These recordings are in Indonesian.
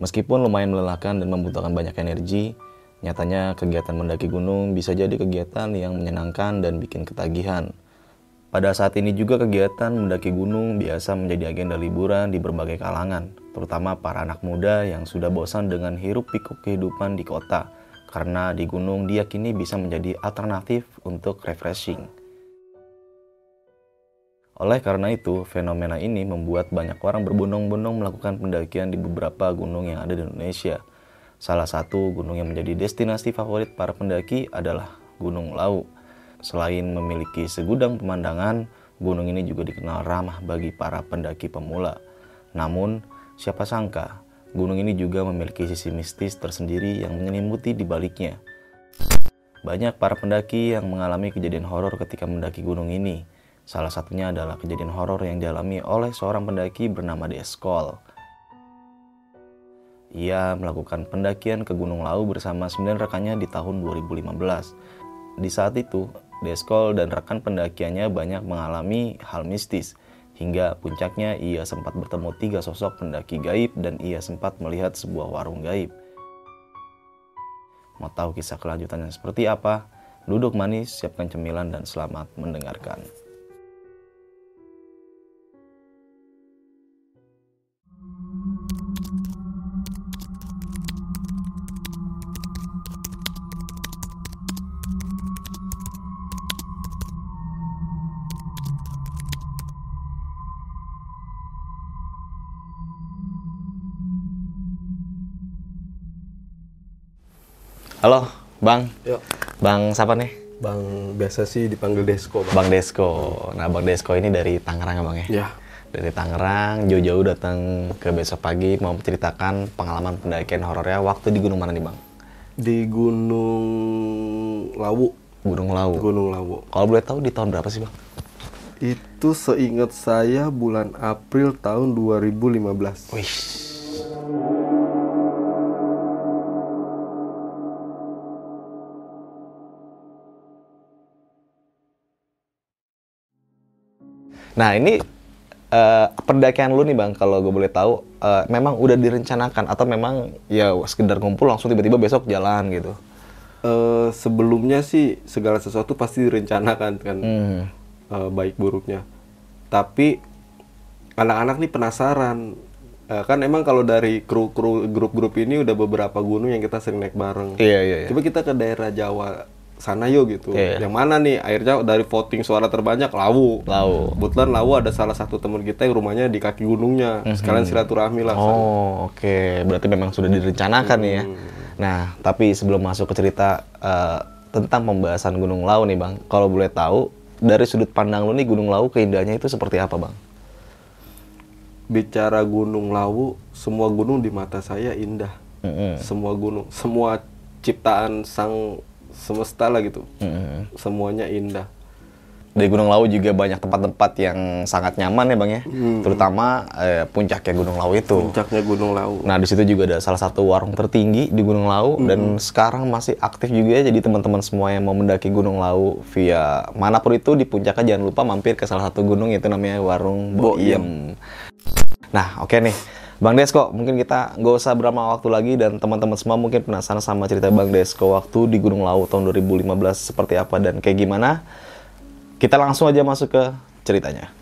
Meskipun lumayan melelahkan dan membutuhkan banyak energi, nyatanya kegiatan mendaki gunung bisa jadi kegiatan yang menyenangkan dan bikin ketagihan. Pada saat ini juga kegiatan mendaki gunung biasa menjadi agenda liburan di berbagai kalangan, terutama para anak muda yang sudah bosan dengan hiruk pikuk kehidupan di kota, karena di gunung diyakini bisa menjadi alternatif untuk refreshing. Oleh karena itu, fenomena ini membuat banyak orang berbondong-bondong melakukan pendakian di beberapa gunung yang ada di Indonesia. Salah satu gunung yang menjadi destinasi favorit para pendaki adalah Gunung Lau. Selain memiliki segudang pemandangan, gunung ini juga dikenal ramah bagi para pendaki pemula. Namun, siapa sangka gunung ini juga memiliki sisi mistis tersendiri yang menyelimuti di baliknya. Banyak para pendaki yang mengalami kejadian horor ketika mendaki gunung ini. Salah satunya adalah kejadian horor yang dialami oleh seorang pendaki bernama Deskol. Ia melakukan pendakian ke Gunung Lau bersama sembilan rekannya di tahun 2015. Di saat itu, Deskol dan rekan pendakiannya banyak mengalami hal mistis. Hingga puncaknya ia sempat bertemu tiga sosok pendaki gaib dan ia sempat melihat sebuah warung gaib. Mau tahu kisah kelanjutannya seperti apa? Duduk manis, siapkan cemilan dan selamat mendengarkan. Halo, Bang. Yuk. Bang siapa nih? Bang biasa sih dipanggil Desko, Bang. Bang Desko. Nah, Bang Desko ini dari Tangerang ya, Bang ya? Ya. Dari Tangerang, jauh-jauh datang ke besok pagi mau menceritakan pengalaman pendakian horornya waktu di gunung mana nih, Bang? Di Gunung Lawu. Gunung Lawu. Gunung Lawu. Kalau boleh tahu di tahun berapa sih, Bang? Itu seingat saya bulan April tahun 2015. Wih. Nah ini eh, pendakian lu nih bang, kalau gue boleh tahu, eh, memang udah direncanakan atau memang ya sekedar ngumpul langsung tiba-tiba besok jalan gitu? Eh, sebelumnya sih segala sesuatu pasti direncanakan kan, Hmm. eh, baik buruknya. Tapi anak-anak nih penasaran. Eh, kan emang kalau dari kru kru grup-grup ini udah beberapa gunung yang kita sering naik bareng. Iya iya. iya. Coba kita ke daerah Jawa sana yuk gitu. Iya. Yang mana nih? Akhirnya dari voting suara terbanyak Lawu. Lawu. Kebetulan Lawu ada salah satu teman kita yang rumahnya di kaki gunungnya. Sekalian silaturahmi lah. Oh oke, berarti memang sudah direncanakan nih ya. Nah tapi sebelum masuk ke cerita eh, tentang pembahasan Gunung Lau nih bang, kalau boleh tahu dari sudut pandang lu nih Gunung Lau keindahannya itu seperti apa bang? Bicara Gunung Lawu, semua gunung di mata saya indah. Mm-mm. Semua gunung, semua ciptaan sang semesta lah gitu. Mm-mm. Semuanya indah. Di Gunung Lau juga banyak tempat-tempat yang sangat nyaman ya bang ya, terutama eh, puncaknya Gunung Lau itu. Puncaknya Gunung Lawu. Nah di situ juga ada salah satu warung tertinggi di Gunung Lau dan sekarang masih aktif juga ya. Jadi teman-teman semua yang mau mendaki Gunung Lau via mana pun itu di puncaknya jangan lupa mampir ke salah satu gunung itu namanya Warung Boiem. Nah oke nih. Bang Desko, mungkin kita nggak usah berlama waktu lagi dan teman-teman semua mungkin penasaran sama cerita Bang Desko waktu di Gunung Lau tahun 2015 seperti apa dan kayak gimana. Kita langsung aja masuk ke ceritanya.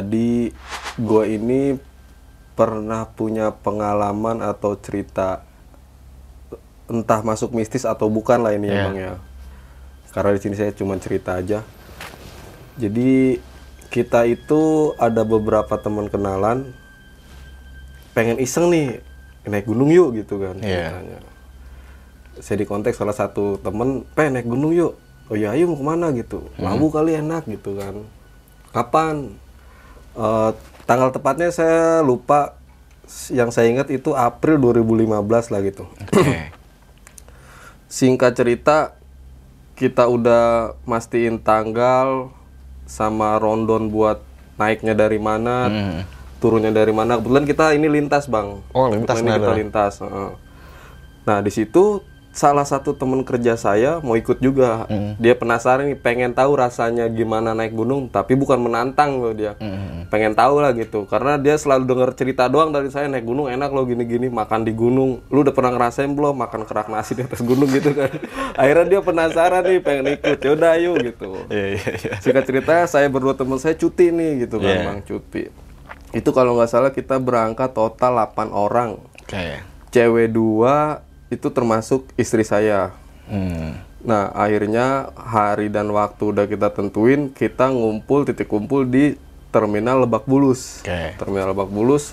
Jadi gue ini pernah punya pengalaman atau cerita entah masuk mistis atau bukan lah ini Iya. bang ya. Karena di sini saya cuma cerita aja. Jadi kita itu ada beberapa teman kenalan pengen iseng nih naik gunung yuk gitu kan Iya. ceritanya. Saya di konteks salah satu temen pengen naik gunung yuk. Oh ya ayo mau ke mana gitu. Lawu kali enak gitu kan. Kapan? Eh, tanggal tepatnya saya lupa. Yang saya ingat itu April 2015 lah gitu. Oke. Singkat cerita, kita udah mastiin tanggal sama rondon buat naiknya dari mana, Hmm. turunnya dari mana. Kebetulan kita ini lintas bang. Oh, lintas, ini kita lintas. Nah di situ salah satu temen kerja saya mau ikut juga. Hmm. Dia penasaran nih, pengen tahu rasanya gimana naik gunung, tapi bukan menantang loh dia. Hmm. Pengen tahu lah gitu, karena dia selalu denger cerita doang dari saya naik gunung enak loh gini-gini, makan di gunung. Lu udah pernah ngerasain belum makan kerak nasi di atas gunung gitu kan? Akhirnya dia penasaran nih, pengen ikut. Yaudah ayo gitu. Iya iya iya. Singkat cerita, saya berdua teman saya cuti nih gitu kan, Iya. bang cuti. Itu kalau nggak salah kita berangkat total 8 orang. Oke. Cewek dua itu termasuk istri saya. Hmm. Nah, akhirnya hari dan waktu udah kita tentuin, kita ngumpul titik kumpul di Terminal Lebak Bulus. Oke. Terminal Lebak Bulus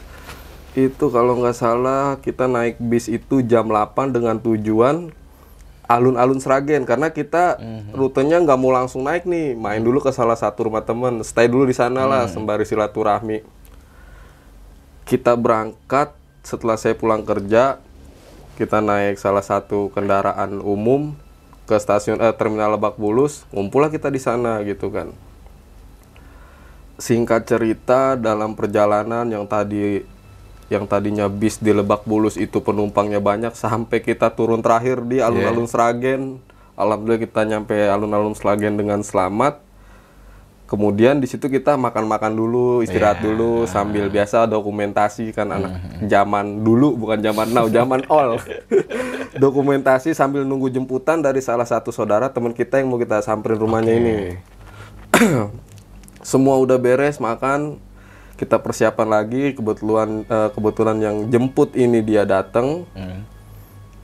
itu kalau nggak salah kita naik bis itu jam 8 dengan tujuan alun-alun Sragen karena kita rutenya nggak mau langsung naik nih, main dulu ke salah satu rumah temen, stay dulu di sana lah sembari silaturahmi. Kita berangkat setelah saya pulang kerja, kita naik salah satu kendaraan umum ke stasiun eh, terminal Lebak Bulus, ngumpullah kita di sana gitu kan. Singkat cerita dalam perjalanan yang tadi yang tadinya bis di Lebak Bulus itu penumpangnya banyak sampai kita turun terakhir di alun-alun Sragen. Alhamdulillah kita nyampe alun-alun Sragen dengan selamat. Kemudian di situ kita makan-makan dulu, istirahat dulu sambil biasa dokumentasi kan anak zaman dulu bukan zaman now, zaman all. dokumentasi sambil nunggu jemputan dari salah satu saudara teman kita yang mau kita samperin rumahnya ini. Semua udah beres makan, kita persiapan lagi kebetulan eh, kebetulan yang jemput ini dia datang. Hmm.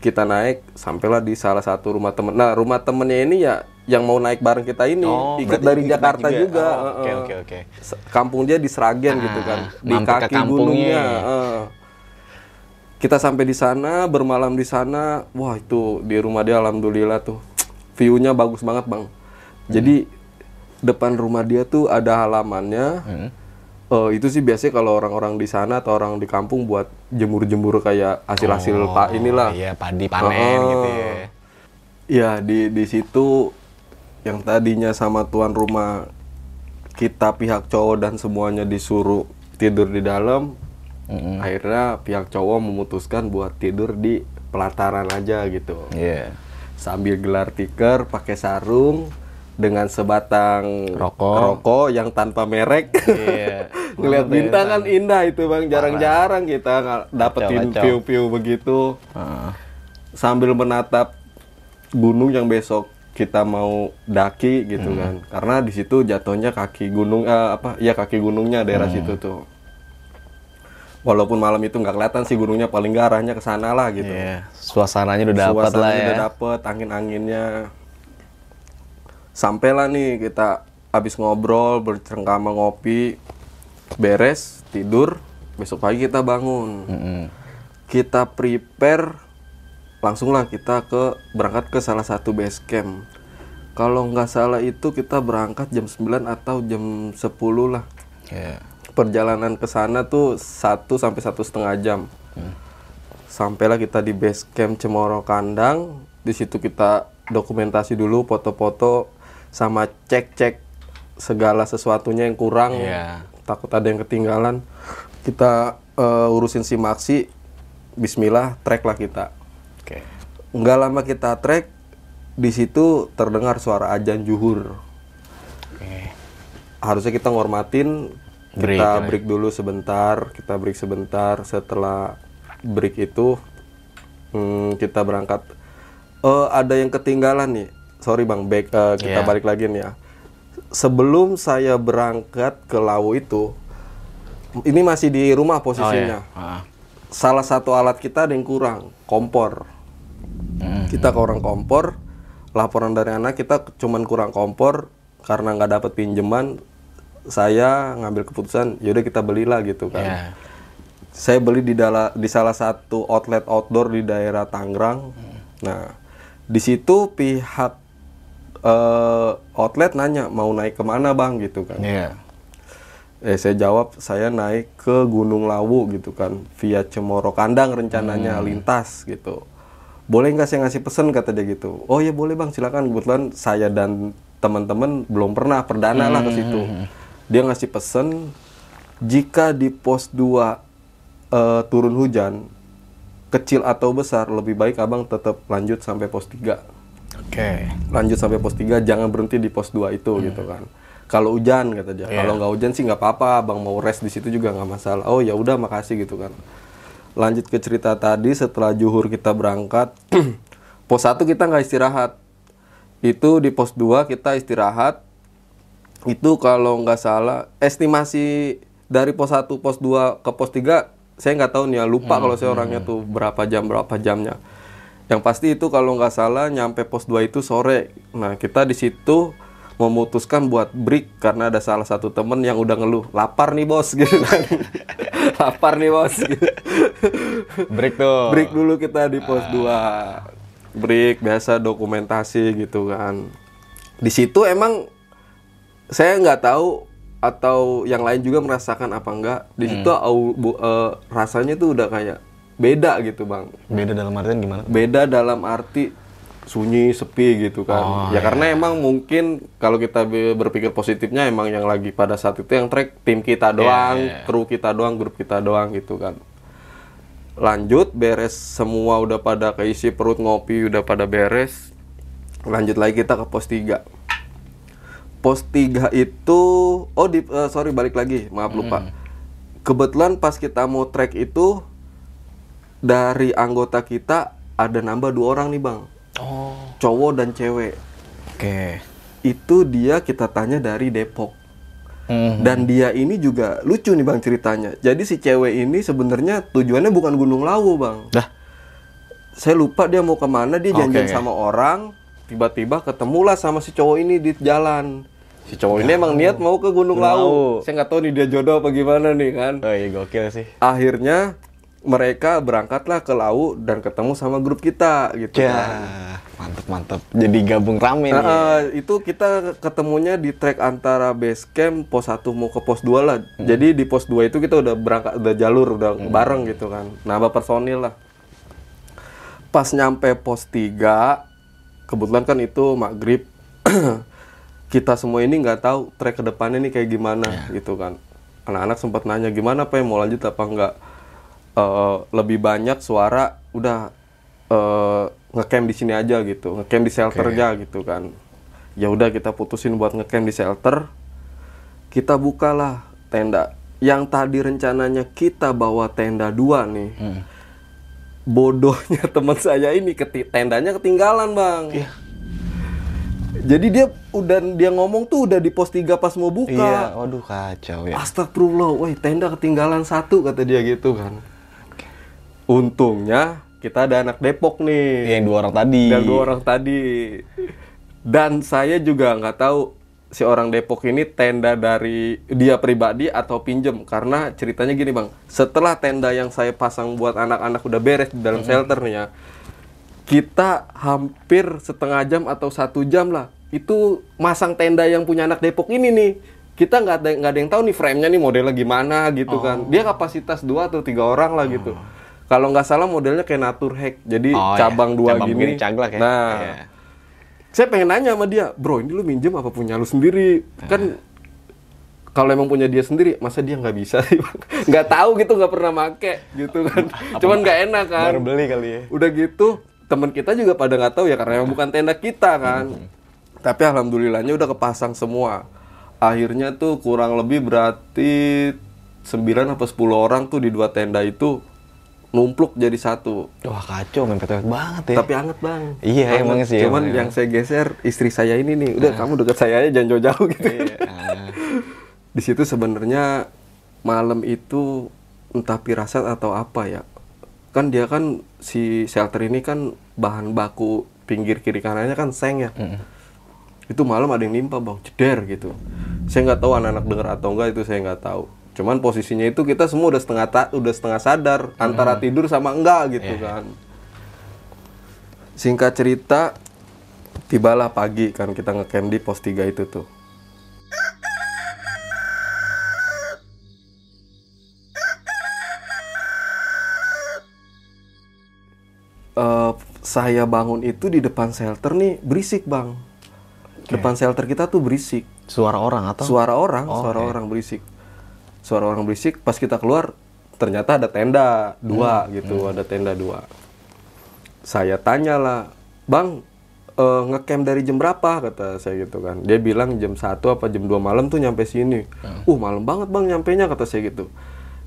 Kita naik sampailah di salah satu rumah temen. Nah, rumah temennya ini ya yang mau naik bareng kita ini Oh, ikut dari ikut Jakarta juga. juga. Oh, oke, oke, oke. Kampung dia di Sragen gitu kan, di mampir ke kaki gunungnya. heeh. Kita sampai di sana, bermalam di sana. Wah, itu di rumah dia alhamdulillah tuh. View-nya bagus banget, Bang. Jadi depan rumah dia tuh ada halamannya. Hmm. Eh, itu sih biasanya kalau orang-orang di sana atau orang di kampung buat jemur-jemur kayak hasil-hasil pak inilah. Iya, padi panen Heeh. gitu ya. Ya di di situ yang tadinya sama tuan rumah kita pihak cowok dan semuanya disuruh tidur di dalam. Mm-mm. Akhirnya pihak cowok memutuskan buat tidur di pelataran aja gitu. Iya. Sambil gelar tikar, pakai sarung dengan sebatang Rokok. rokok yang tanpa merek. Iya. Ngeliat bintang kan indah itu bang, jarang-jarang kita dapetin view-view begitu Heeh. sambil menatap gunung yang besok kita mau daki gitu kan karena di situ jatuhnya kaki gunung eh, apa ya kaki gunungnya daerah situ tuh walaupun malam itu nggak kelihatan sih gunungnya paling nggak arahnya ke sana lah gitu Iya. Suasananya udah dapat lah Suasananya ya. udah dapet angin anginnya sampailah nih kita habis ngobrol bercengkrama ngopi beres tidur besok pagi kita bangun. Mm-mm. kita prepare langsunglah kita ke berangkat ke salah satu base camp. Kalau nggak salah itu kita berangkat jam 9 atau jam 10 lah. Iya. perjalanan ke sana tuh satu sampai satu setengah jam. Sampailah kita di base camp Cemoro Kandang. Di situ kita dokumentasi dulu foto-foto sama cek-cek segala sesuatunya yang kurang Iya. takut ada yang ketinggalan kita eh, urusin si Maxi Bismillah trek lah kita Oke. nggak lama kita trek di situ terdengar suara ajan juhur Oke. harusnya kita ngormatin Break, kita ya. break dulu sebentar kita break sebentar setelah break itu hmm, kita berangkat Eh, ada yang ketinggalan nih sorry bang back eh, kita Iya. balik lagi nih ya sebelum saya berangkat ke Lawu itu ini masih di rumah Oh posisinya ya. Heeh. salah satu alat kita ada yang kurang kompor Mm. kita ke orang kompor laporan dari anak kita cuman kurang kompor karena nggak dapat pinjaman saya ngambil keputusan yaudah kita belilah gitu kan Iya. saya beli di dala- di salah satu outlet outdoor di daerah Tangerang nah di situ pihak eh, outlet nanya mau naik ke mana bang? gitu kan. Iya. eh saya jawab saya naik ke Gunung Lawu gitu kan. Via Cemoro Kandang rencananya lintas gitu. Boleh nggak saya ngasih pesan kata dia gitu. Oh ya boleh bang. Silakan. Kebetulan saya dan teman-teman belum pernah perdana lah ke situ. Dia ngasih pesan jika di pos 2 eh, turun hujan kecil atau besar lebih baik abang tetap lanjut sampai pos 3 Oke. lanjut sampai pos 3 jangan berhenti di pos 2 itu gitu kan. Kalau hujan kata dia. Kalau nggak hujan sih nggak apa-apa abang mau rest di situ juga nggak masalah. Oh ya udah makasih gitu kan. Lanjut ke cerita tadi setelah juhur kita berangkat pos 1 kita nggak istirahat. Itu di pos 2 kita istirahat. Itu kalau nggak salah estimasi dari pos 1 pos 2 ke pos 3 saya nggak tahu nih ya lupa kalau saya orangnya tuh berapa jam berapa jamnya yang pasti itu kalau nggak salah nyampe pos 2 itu sore. Nah kita di situ memutuskan buat break karena ada salah satu temen yang udah ngeluh lapar nih bos gitu kan. Lapar nih bos. Gitu. Break tuh. break dulu kita di pos 2 break biasa dokumentasi gitu kan. Di situ emang saya nggak tahu atau yang lain juga merasakan apa enggak. Di situ au- bu- eh, rasanya tuh udah kayak beda gitu bang. Beda dalam artian gimana? beda dalam arti sunyi sepi gitu kan. Ya karena emang mungkin kalau kita be- berpikir positifnya emang yang lagi pada saat itu yang track tim kita doang kru kita doang grup kita doang gitu kan. Lanjut beres semua udah pada keisi perut ngopi udah pada beres. Lanjut lagi kita ke pos 3 pos 3 itu oh di eh, sorry balik lagi maaf lupa. Kebetulan pas kita mau trek itu dari anggota kita ada nambah dua orang nih bang Oh. cowok dan cewek Oke. itu dia kita tanya dari Depok Hmm. dan dia ini juga lucu nih bang ceritanya jadi si cewek ini sebenarnya tujuannya bukan Gunung Lawu bang Dah. saya lupa dia mau ke mana dia janjian Oke. sama orang tiba-tiba ketemulah sama si cowok ini di jalan si cowok ini emang niat mau ke Gunung, Gunung Lawu. Lawu. saya nggak tahu nih dia jodoh apa gimana nih kan Oh iya gokil sih. akhirnya mereka berangkatlah ke Lawu dan ketemu sama grup kita gitu Ya, kan. mantep mantep. Jadi gabung rame nih. Nah, eh, itu kita ketemunya di trek antara base camp pos 1 mau ke pos 2 lah. Jadi di pos 2 itu kita udah berangkat udah jalur udah bareng gitu kan. Nambah personil lah. Pas nyampe pos 3 kebetulan kan itu maghrib kita semua ini nggak tahu trek ke depannya nih kayak gimana gitu kan. Anak-anak sempat nanya gimana apa mau lanjut apa enggak. Eh, lebih banyak suara udah eh, ngecamp di sini aja gitu, ngecamp di shelter aja gitu kan. Ya udah kita putusin buat ngecamp di shelter. Kita bukalah tenda. Yang tadi rencananya kita bawa tenda dua nih. Bodohnya teman saya ini keti tendanya ketinggalan, Bang. Jadi dia udah dia ngomong tuh udah di pos 3 pas mau buka. Iya, waduh kacau ya. Astagfirullah, woi tenda ketinggalan satu kata dia gitu kan. Untungnya kita ada anak Depok nih. Yang dua orang tadi. Dan dua orang tadi. Dan saya juga nggak tahu si orang Depok ini tenda dari dia pribadi atau pinjem karena ceritanya gini bang. Setelah tenda yang saya pasang buat anak-anak udah beres di dalam shelter nih ya, kita hampir setengah jam atau satu jam lah itu masang tenda yang punya anak Depok ini nih kita nggak ada nggak ada yang tahu nih frame-nya nih modelnya gimana gitu kan dia kapasitas dua atau tiga orang lah gitu kalau nggak salah modelnya kayak Naturhack jadi Oh, iya. cabang dua Cabang gini. caglak ya. nah Iya. saya pengen nanya sama dia bro ini lu minjem apa punya lu sendiri? Kan kalau emang punya dia sendiri masa dia nggak bisa? Sih Bang? nggak tahu gitu nggak pernah make gitu kan. Cuman nggak enak kan. Baru beli kali ya. udah gitu teman kita juga pada nggak tahu ya karena emang bukan tenda kita kan. Tapi alhamdulillahnya udah kepasang semua. Akhirnya tuh kurang lebih berarti 9 apa 10 orang tuh di dua tenda itu numpluk jadi satu. Wah kacau, mepet-mepet banget ya. tapi anget bang. Iya, Anget. emang sih, cuman emang, yang saya geser istri saya ini nih. Udah kamu deket saya aja jangan jauh-jauh gitu. Iya. Ah. di situ sebenarnya malam itu entah pirasat atau apa ya. Kan dia kan si shelter ini kan bahan baku pinggir kiri kanannya kan seng ya. Itu malam ada yang nimpa bang. Ceder gitu. Saya nggak tahu anak-anak dengar atau enggak itu saya nggak tahu cuman posisinya itu kita semua udah setengah ta udah setengah sadar hmm. antara tidur sama enggak iya. gitu yeah. kan singkat cerita tibalah pagi kan kita ngecamp di pos 3 itu tuh eh, saya bangun itu di depan shelter nih berisik bang okay. depan shelter kita tuh berisik suara orang atau suara orang oh, suara okay. orang berisik Suara orang berisik. Pas kita keluar ternyata ada tenda dua Hmm, gitu, ada tenda dua. Saya tanya lah, bang eh, ngecamp dari jam berapa kata saya gitu kan. Dia bilang jam 1 apa jam 2 malam tuh nyampe sini. Hmm. Uh malam banget bang nyampenya kata saya gitu.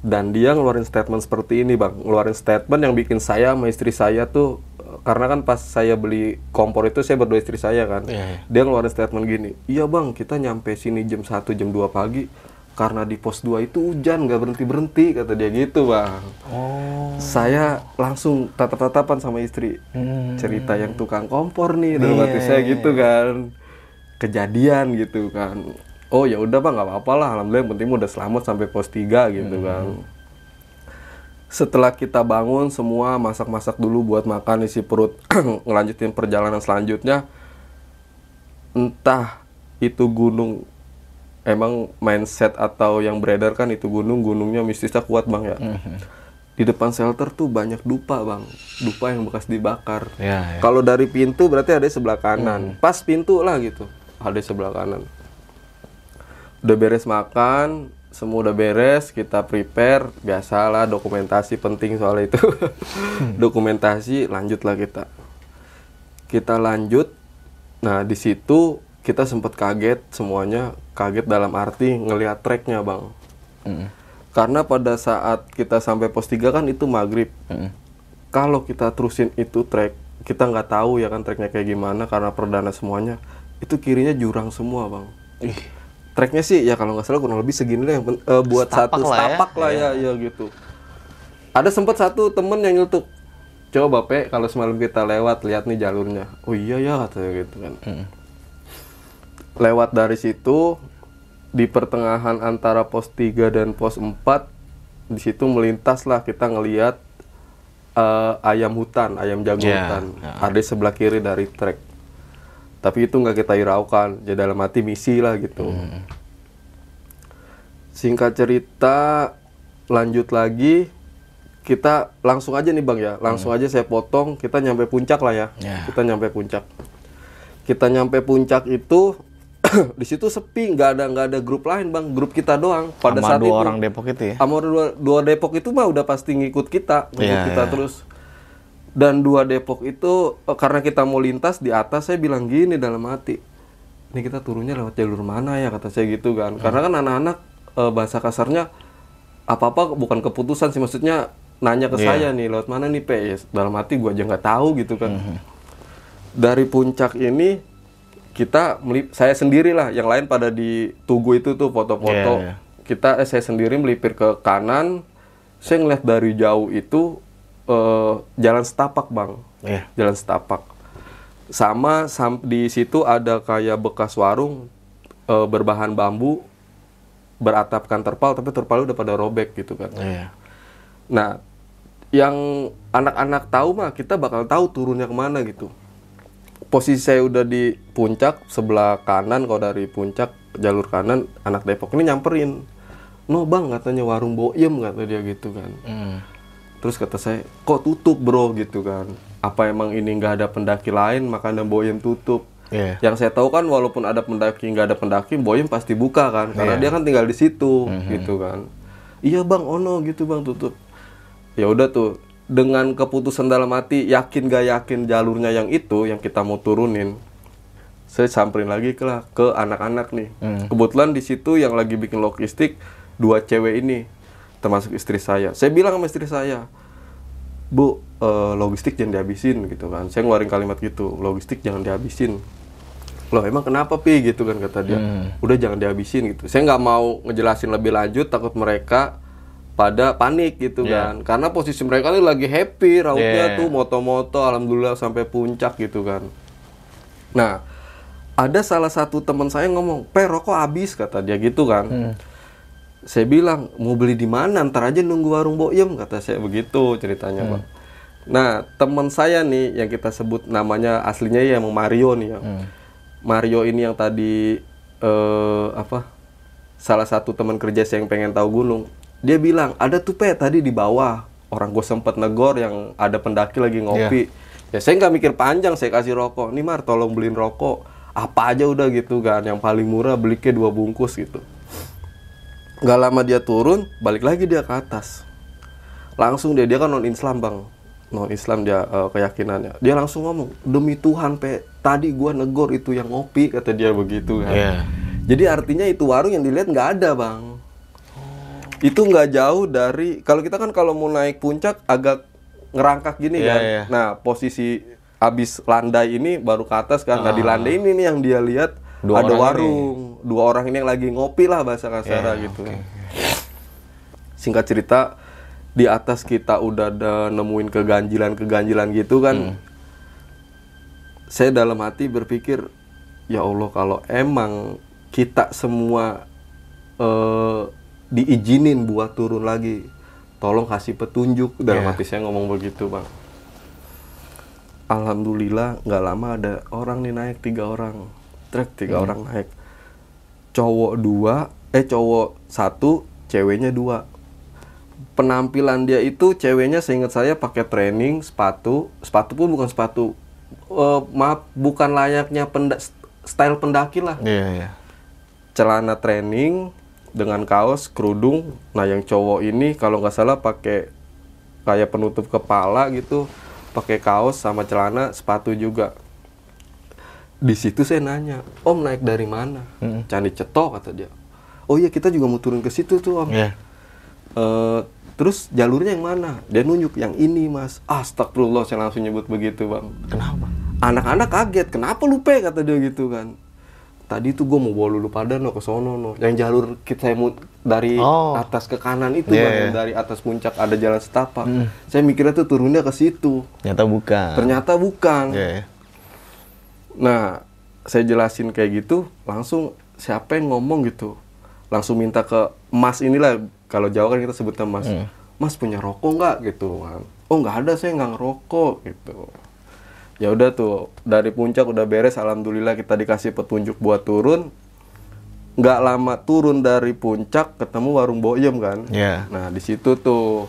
Dan dia ngeluarin statement seperti ini bang, ngeluarin statement yang bikin saya sama istri saya tuh eh, karena kan pas saya beli kompor itu saya berdua istri saya kan. Iya, iya. Dia ngeluarin statement gini, iya bang kita nyampe sini jam 1 jam 2 pagi karena di pos 2 itu hujan nggak berhenti berhenti kata dia gitu bang. Oh. Saya langsung tatap-tatapan sama istri Hmm. cerita yang tukang kompor nih dalam hati Iya, saya iya. gitu kan kejadian gitu kan oh ya udah bang nggak apa-apa lah alhamdulillah yang penting udah selamat sampai pos 3 gitu Hmm. kan setelah kita bangun semua masak-masak dulu buat makan isi perut ngelanjutin perjalanan selanjutnya entah itu gunung emang mindset atau yang beredar kan itu gunung gunungnya mistisnya kuat bang ya. Mhm. di depan shelter tuh banyak dupa bang. Dupa yang bekas dibakar. Ya, ya. kalau dari pintu berarti ada sebelah kanan. Pas pintu lah gitu ada sebelah kanan. Udah beres makan semua udah beres kita prepare. Biasalah dokumentasi penting soal itu. Dokumentasi lanjutlah kita. Kita lanjut. Nah di situ kita sempat kaget semuanya kaget dalam arti ngelihat treknya bang Mhm. karena pada saat kita sampai pos 3 kan itu maghrib Mhm. kalau kita terusin itu trek kita nggak tahu ya kan treknya kayak gimana karena perdana semuanya itu kirinya jurang semua bang Ih. treknya sih ya kalau nggak salah kurang lebih segini lah eh, buat Setapak satu lah ya. setapak lah ya, ya gitu ada sempat satu temen yang nyeletuk coba pe kalau semalam kita lewat lihat nih jalurnya oh iya ya katanya gitu kan Mhm. Lewat dari situ di pertengahan antara pos 3 dan pos 4 di situ melintas lah kita ngelihat eh, ayam hutan ayam jago Ya, hutan. ya. ada sebelah kiri dari trek. Tapi itu nggak kita hiraukan jadi dalam hati misi lah gitu. Hmm. singkat cerita lanjut lagi kita langsung aja nih bang ya. Langsung aja saya potong kita nyampe puncak lah ya. Ya. kita nyampe puncak. Kita nyampe puncak itu di situ sepi nggak ada nggak ada grup lain bang. Grup kita doang. Pada Sama saat dua itu orang Depok itu ya. sama dua, dua Depok itu mah udah pasti ngikut kita ngikut Iya, kita iya. terus. Dan dua Depok itu eh, karena kita mau lintas di atas saya bilang gini dalam hati ini kita turunnya lewat jalur mana ya? kata saya gitu kan. Karena kan anak-anak eh, bahasa kasarnya apa apa bukan keputusan sih. Maksudnya nanya ke Iya. saya nih lewat mana nih pe? Ya, dalam hati gua aja nggak tahu gitu kan. Mhm. dari puncak ini kita saya sendiri lah yang lain pada di tugu itu tuh foto-foto Iya, iya. kita eh, saya sendiri melipir ke kanan saya ngeliat dari jauh itu eh, jalan setapak bang Iya. jalan setapak sama sam- di situ ada kayak bekas warung eh, berbahan bambu beratapkan terpal tapi terpalnya udah pada robek gitu kan Iya. Nah, yang anak-anak tahu mah kita bakal tahu turunnya ke mana gitu. Posisi saya udah di puncak sebelah kanan kalau dari puncak jalur kanan anak Depok ini nyamperin. No bang katanya warung boyem kata dia gitu kan. Mhm. Terus kata saya kok tutup bro gitu kan. Apa emang ini nggak ada pendaki lain makanya boyem tutup. Iya. Yang saya tahu kan walaupun ada pendaki nggak ada pendaki, Boyem pasti buka kan, karena Iya. dia kan tinggal di situ, gitu kan. Iya bang, ono gitu bang tutup. Ya udah tuh, dengan keputusan dalam hati, yakin gak yakin jalurnya yang itu yang kita mau turunin, saya samperin lagi ke lah ke anak-anak nih. Hmm. Kebetulan di situ yang lagi bikin logistik dua cewek ini, termasuk istri saya. Saya bilang sama istri saya, Bu, eh, logistik jangan dihabisin gitu kan. Saya ngeluarin kalimat gitu, logistik jangan dihabisin. Loh emang kenapa pi gitu kan kata dia. Hmm. Udah jangan dihabisin gitu. Saya nggak mau ngejelasin lebih lanjut, takut mereka pada panik gitu Iya. kan. Karena posisi mereka ini lagi happy, rautnya Iya. tuh moto-moto, alhamdulillah sampai puncak gitu kan. Nah, ada salah satu teman saya ngomong, "Pe, rokok habis," kata dia gitu kan. Hmm. Saya bilang, "Mau beli di mana? Ntar aja nunggu warung Boyem," kata saya begitu ceritanya, Pak. Nah, teman saya nih yang kita sebut namanya aslinya ya emang Mario nih ya. Hmm. Mario ini yang tadi eh apa? Salah satu teman kerja saya yang pengen tahu gunung. Dia bilang, "Ada tuh Pe tadi di bawah." orang gue sempet negor yang ada pendaki lagi ngopi. Ya saya nggak mikir panjang saya kasih rokok. Nih mar tolong beliin rokok. Apa aja udah gitu kan yang paling murah beli ke dua bungkus gitu. Nggak lama dia turun balik lagi dia ke atas. Langsung dia dia kan non Islam bang. Non Islam dia eh, keyakinannya. Dia langsung ngomong demi Tuhan pe tadi gua negor itu yang ngopi kata dia begitu kan. Iya. jadi artinya itu warung yang dilihat nggak ada bang itu nggak jauh dari kalau kita kan kalau mau naik puncak agak ngerangkak gini Iya, kan. iya. nah posisi abis landai ini baru ke atas kan. Nah di landai ini nih yang dia lihat Ah. Dua ada warung. Dua orang ini yang lagi ngopi lah bahasa kasar Iya, gitu. singkat cerita di atas kita udah ada nemuin keganjilan-keganjilan gitu kan. Hmm. saya dalam hati berpikir ya Allah kalau emang kita semua eh, diizinin buat turun lagi. Tolong kasih petunjuk. Dalam Iya. hati saya ngomong begitu bang. Alhamdulillah nggak lama ada orang nih naik tiga orang. Trek tiga orang naik. Cowok dua eh cowok satu ceweknya dua. Penampilan dia itu ceweknya seingat saya pakai training sepatu. Sepatu pun bukan sepatu. Eh, maaf bukan layaknya penda- style pendaki lah. Iya, iya. celana training dengan kaos kerudung. Nah yang cowok ini kalau nggak salah pakai kayak penutup kepala gitu pakai kaos sama celana sepatu juga. Di situ saya nanya om naik dari mana? Mm. candi cetok kata dia. Oh iya kita juga mau turun ke situ tuh om. Iya. Eh, terus jalurnya yang mana? Dia nunjuk yang ini mas. Astagfirullah saya langsung nyebut begitu bang. Kenapa? anak-anak kaget kenapa lupa kata dia gitu kan tadi tuh gue mau bawa lulu pada no ke sono no. Yang jalur kita mau dari Oh. atas ke kanan itu Iya, bang dari atas puncak ada jalan setapak. Saya mikirnya tuh turunnya ke situ. Ternyata bukan. ternyata bukan. Iya, iya. nah saya jelasin kayak gitu langsung siapa yang ngomong gitu? Langsung minta ke mas inilah kalau Jawa kan kita sebutnya mas. Hmm. mas punya rokok nggak? Gitu kan oh nggak ada saya nggak ngerokok gitu ya udah tuh dari puncak udah beres alhamdulillah kita dikasih petunjuk buat turun nggak lama turun dari puncak ketemu warung boyem kan Iya. nah di situ tuh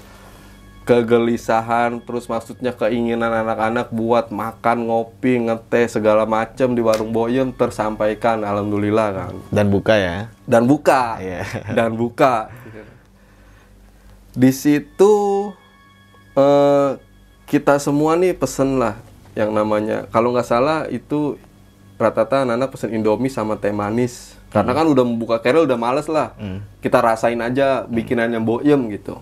kegelisahan terus maksudnya keinginan anak-anak buat makan ngopi ngeteh segala macam di warung boyem tersampaikan alhamdulillah kan Dan buka ya. dan buka Iya. dan buka di situ eh, kita semua nih pesen lah yang namanya kalau nggak salah itu rata-rata anak-anak pesen indomie sama teh manis. Karena kan udah membuka kerel udah males lah. Hmm. kita rasain aja bikinannya boyem gitu.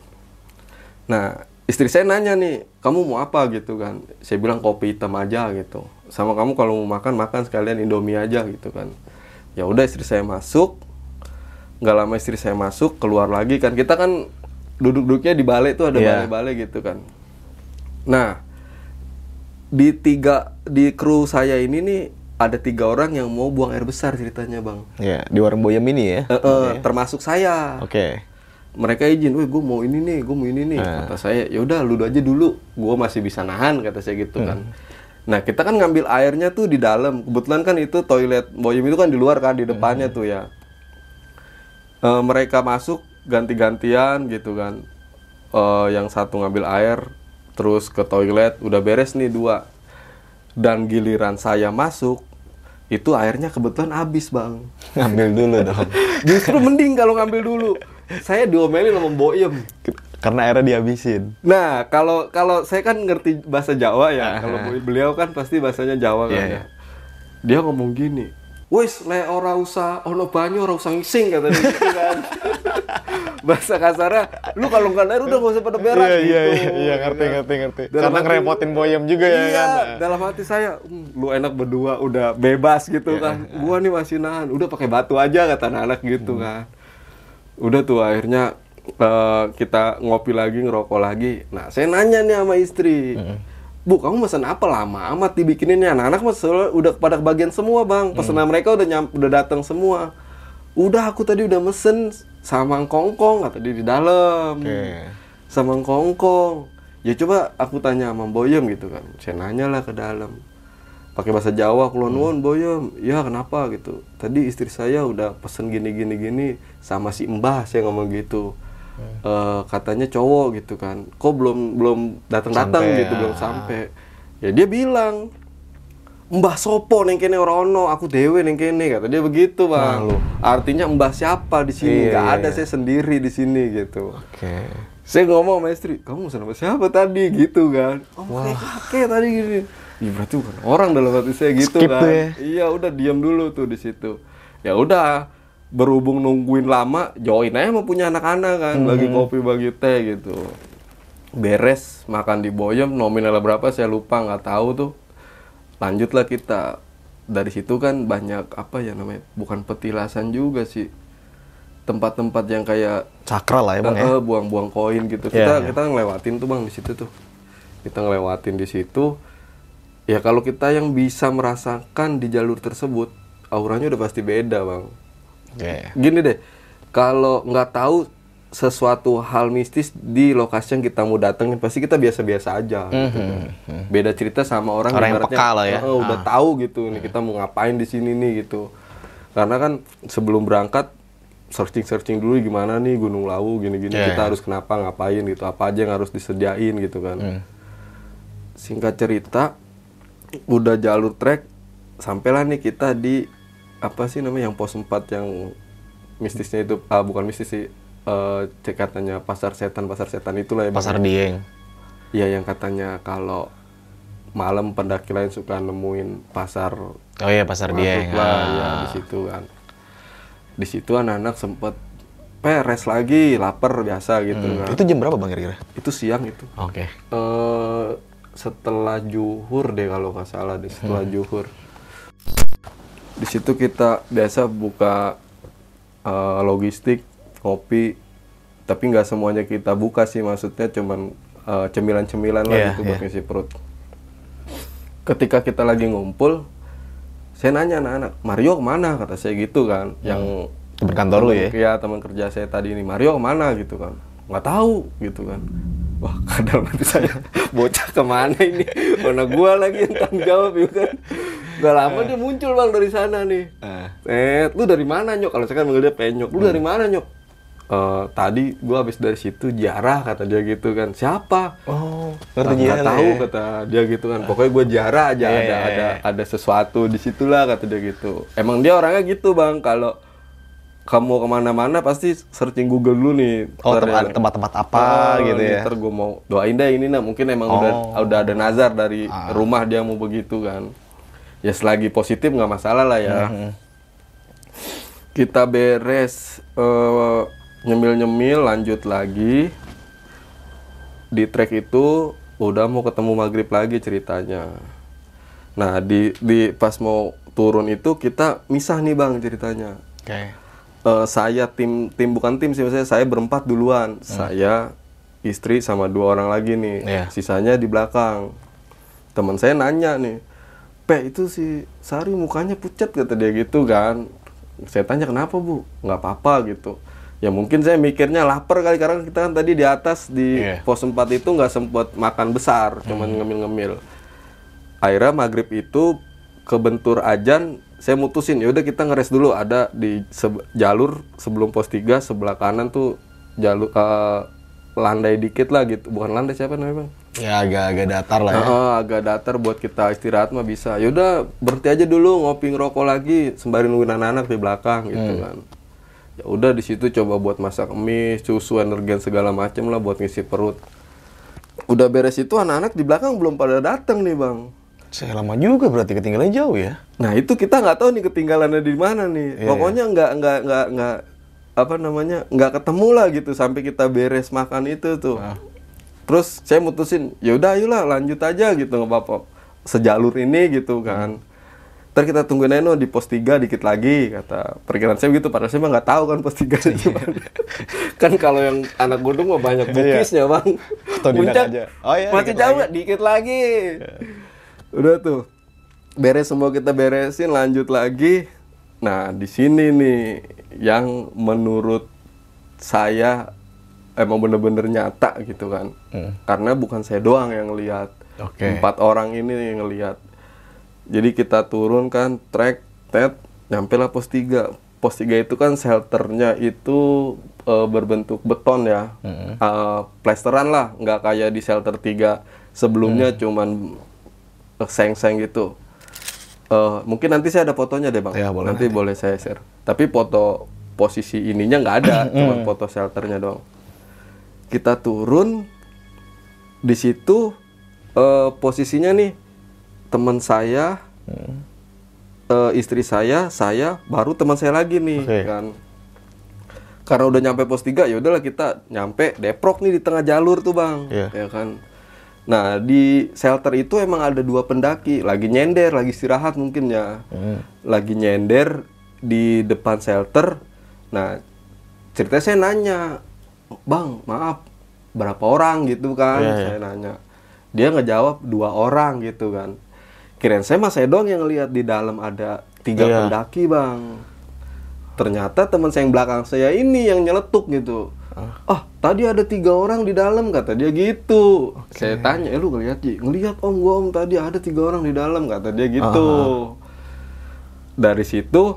Nah istri saya nanya nih kamu mau apa? gitu kan. Saya bilang kopi hitam aja gitu. Sama kamu kalau mau makan makan sekalian indomie aja gitu kan. Ya udah istri saya masuk. Nggak lama istri saya masuk keluar lagi kan. Kita kan duduk-duduknya di balai tuh ada Iya. balai-balai gitu kan. Nah di tiga di kru saya ini nih ada tiga orang yang mau buang air besar ceritanya bang Iya, di warung boyem ini ya. Eh, eh, termasuk saya Oke. mereka izin, weh gue mau ini nih, gue mau ini nih. Ah. Kata saya, ya udah lu aja dulu, gue masih bisa nahan, kata saya gitu Hmm. kan. Nah kita kan ngambil airnya tuh di dalam, kebetulan kan itu toilet boyem itu kan di luar kan, di depannya Hmm. tuh ya. Eh, mereka masuk ganti-gantian gitu kan. Eh, yang satu ngambil air, terus ke toilet, udah beres nih dua. Dan giliran saya masuk, itu airnya kebetulan habis bang. Ngambil dulu dong. Justru mending kalau ngambil dulu. Saya diomelin sama Boyem. Karena airnya dihabisin. Nah, kalau kalau saya kan ngerti bahasa Jawa ya. Ah. Kalau beliau kan pasti bahasanya Jawa kan Iya, ya. iya. Dia ngomong gini. Wis, le ora usah ono banyu ora usah ngising kata dia gitu kan. bahasa kasarnya, lu kalau nggak air udah gak usah pada berak Iya, gitu. iya, iya, iya, ngerti, Ya. ngerti, ngerti. Dalam Karena hati- ngerepotin boyem juga ya iya, kan. dalam hati saya, "Hmm, lu enak berdua udah bebas gitu Iya, kan. Gua nih masih nahan, udah pakai batu aja kata anak Hmm. gitu kan. Udah tuh akhirnya eh, kita ngopi lagi, ngerokok lagi. Nah, saya nanya nih sama istri. Hmm. Bu, kamu pesan apa lama amat dibikininya? Anak-anak mah soalnya udah pada kebagian semua, Bang. Hmm. Pesanan mereka udah nyam, udah datang semua. Udah aku tadi udah mesen sama kongkong kata dia di dalam Oke. sama kongkong ya coba aku tanya sama Boyem gitu kan saya nanya lah ke dalam pakai bahasa Jawa kulon won Boyem ya kenapa gitu tadi istri saya udah pesen gini gini gini sama si Mbah saya ngomong gitu eh, katanya cowok gitu kan kok belum belum datang datang gitu ya. belum sampai ya dia bilang Mbah Sopo neng kene ora ono, aku dewe neng kene kata dia begitu bang. Malu. Artinya Mbah siapa di sini? Iya, Nggak iya, ada saya sendiri di sini gitu. Oke. Saya ngomong sama istri, kamu sama siapa tadi gitu kan? Oh kayak kakek tadi gini. Iya berarti bukan orang dalam hati saya gitu Skip kan. ya. Iya udah diam dulu tuh di situ. Ya udah berhubung nungguin lama, join aja mau punya anak-anak kan, Hmm. bagi kopi bagi teh gitu. Beres makan di Boyem nominal berapa saya lupa nggak tahu tuh. Lanjutlah kita dari situ kan banyak apa ya namanya bukan petilasan juga sih tempat-tempat yang kayak Sakral lah ya bang ya. Buang-buang koin gitu. Iya, Kita iya. kita ngelewatin tuh Bang di situ tuh. Kita ngelewatin di situ. Ya kalau kita yang bisa merasakan di jalur tersebut, auranya udah pasti beda, Bang. Oke. Gini deh. Kalau nggak tahu sesuatu hal mistis di lokasi yang kita mau datengin pasti kita biasa-biasa aja gitu kan. Beda cerita sama orang, Orang yang peka lah ya. eh, udah tahu gitu nih kita mau ngapain di sini nih gitu. Karena kan sebelum berangkat searching-searching dulu gimana nih Gunung Lawu gini-gini Iya, kita harus kenapa ngapain gitu apa aja yang harus disediain gitu kan Hmm. singkat cerita udah jalur trek sampailah nih kita di apa sih namanya yang pos 4 yang mistisnya itu ah, bukan mistis sih eh, cek katanya pasar setan pasar setan itulah ya Bang. Pasar Dieng. Iya yang katanya kalau malam pendaki lain suka nemuin pasar Oh iya pasar Dieng. Lah, Ah. ya di situ kan. Di situ anak-anak sempet peres lagi, lapar biasa gitu Hmm. kan. Itu jam berapa bang kira-kira? Itu siang itu. Oke. eh setelah juhur deh kalau nggak salah deh setelah juhur. Di situ kita biasa buka eh, logistik, kopi, tapi nggak semuanya kita buka sih maksudnya cuman eh, cemilan-cemilan lah Iya, gitu iya. buat ngisi perut. Ketika kita lagi ngumpul, saya nanya anak-anak, Mario ke mana? Kata saya gitu kan, yang Temen kantor lu ya? Iya teman kerja saya tadi ini Mario ke mana gitu kan nggak tahu gitu kan wah kadang nanti saya bocah ke mana ini mana gua lagi yang tanggung jawab ya kan Gak lama dia muncul bang dari sana nih Eh. eh lu dari mana nyok kalau saya kan manggil dia penyok lu dari mana nyok "Eh, tadi gua habis dari situ jarah kata dia gitu kan siapa Oh, Nggak ngerti jalan tahu ya? kata dia gitu kan. Pokoknya gue jarah aja Iya, ada iya, ada iya. ada sesuatu di situlah kata dia gitu. Emang dia orangnya gitu bang. Kalau kamu ke mana-mana pasti searching Google dulu nih. Oh, ya. tempat-tempat apa Oh, gitu ya? Ntar gue mau doain deh ini nah. Mungkin emang udah Oh. udah ada nazar dari Ah. rumah dia mau begitu kan. Ya selagi positif nggak masalah lah ya. Mhm. Kita beres eh, nyemil-nyemil lanjut lagi di trek itu udah mau ketemu maghrib lagi ceritanya. Nah di di pas mau turun itu kita misah nih bang ceritanya. Oke. Eh, saya tim tim bukan tim sih maksudnya saya berempat duluan. Saya istri sama dua orang lagi nih. Iya. Sisanya di belakang. Teman saya nanya nih, Pe itu si Sari mukanya pucat kata dia gitu kan. Saya tanya kenapa bu? Nggak apa-apa gitu. Ya mungkin saya mikirnya lapar kali karena kita kan tadi di atas di Iya. pos 4 itu nggak sempat makan besar, cuman ngemil-ngemil. Akhirnya maghrib itu kebentur ajan, saya mutusin ya udah kita ngeres dulu ada di sebe- jalur sebelum pos 3 sebelah kanan tuh jalur eh, landai dikit lah gitu. Bukan landai siapa namanya, Bang? Ya agak-agak datar lah ya. Heeh, agak datar buat kita istirahat mah bisa. Ya udah berhenti aja dulu ngopi ngerokok lagi sembari nungguin anak-anak di belakang gitu kan. Ya udah di situ coba buat masak mie, susu, energen segala macem lah buat ngisi perut. Udah beres itu anak-anak di belakang belum pada datang nih bang. Saya lama juga berarti ketinggalan jauh ya. Nah itu kita nggak tahu nih ketinggalannya di mana nih. Iya, Pokoknya nggak nggak nggak nggak apa namanya nggak ketemu lah gitu sampai kita beres makan itu tuh. Ah. Terus saya mutusin, ya udah ayolah lanjut aja gitu nggak apa-apa. Sejalur ini gitu kan. Ntar kita tungguin aja no, di pos 3 dikit lagi kata perkiraan saya gitu padahal saya mah nggak tahu kan pos 3 itu mana. kan kalau yang anak gunung mah banyak bukisnya bang aja. Oh iya, masih jauh lagi. dikit lagi udah tuh. Beres semua kita beresin lanjut lagi. Nah di sini nih yang menurut saya emang bener-bener nyata gitu kan. Hmm. karena bukan saya doang yang lihat Oke. empat orang ini yang ngelihat. Jadi kita turun kan trek tet nyampe lah pos 3 pos 3 itu kan shelternya itu eh, berbentuk beton ya. Eh, plesteran lah, nggak kayak di shelter 3 sebelumnya cuman eh, seng-seng gitu. Eh, mungkin nanti saya ada fotonya deh bang. Ya, boleh nanti boleh saya share. Tapi foto posisi ininya nggak ada, cuma foto shelternya doang. Kita turun di situ eh, posisinya nih teman saya, eh, istri saya, saya, baru teman saya lagi nih Oke. kan. Karena udah nyampe pos 3 ya udahlah kita nyampe Deprok nih di tengah jalur tuh bang, Iya. ya kan. Nah di shelter itu emang ada dua pendaki lagi nyender, lagi istirahat mungkin ya, lagi nyender di depan shelter. Nah ceritanya saya nanya, bang maaf berapa orang gitu kan? Iya, iya. Saya nanya, dia ngejawab dua orang gitu kan. Kirain saya mas saya doang yang ngelihat di dalam ada tiga Iya. pendaki bang. Ternyata teman saya yang belakang saya ini yang nyeletuk gitu. Ah, tadi ada tiga orang di dalam kata dia gitu. Saya tanya, eh lu ngeliat Ji? Ngeliat om, gua om tadi ada tiga orang di dalam kata dia gitu. Dari situ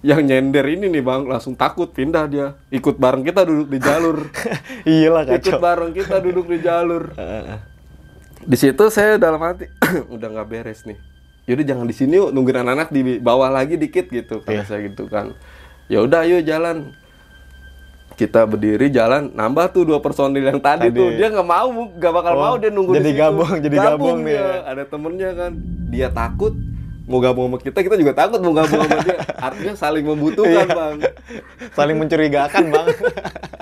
yang nyender ini nih bang langsung takut pindah dia. Ikut bareng kita duduk di jalur. Iyalah ikut bareng kita duduk di jalur. Di situ saya dalam hati udah nggak beres nih. Yaudah jangan di sini yuk nungguin anak-anak di bawah lagi dikit gitu kata saya gitu kan. Ya udah ayo jalan kita berdiri jalan nambah tuh dua personil yang tadi, Tadi. tuh dia nggak mau nggak bakal Oh, mau dia nunggu jadi di situ. gabung, jadi gabung nih dia. ya. ada temennya kan dia takut mau gabung sama kita kita juga takut mau gabung sama dia artinya saling membutuhkan Iya. bang Saling mencurigakan, Bang.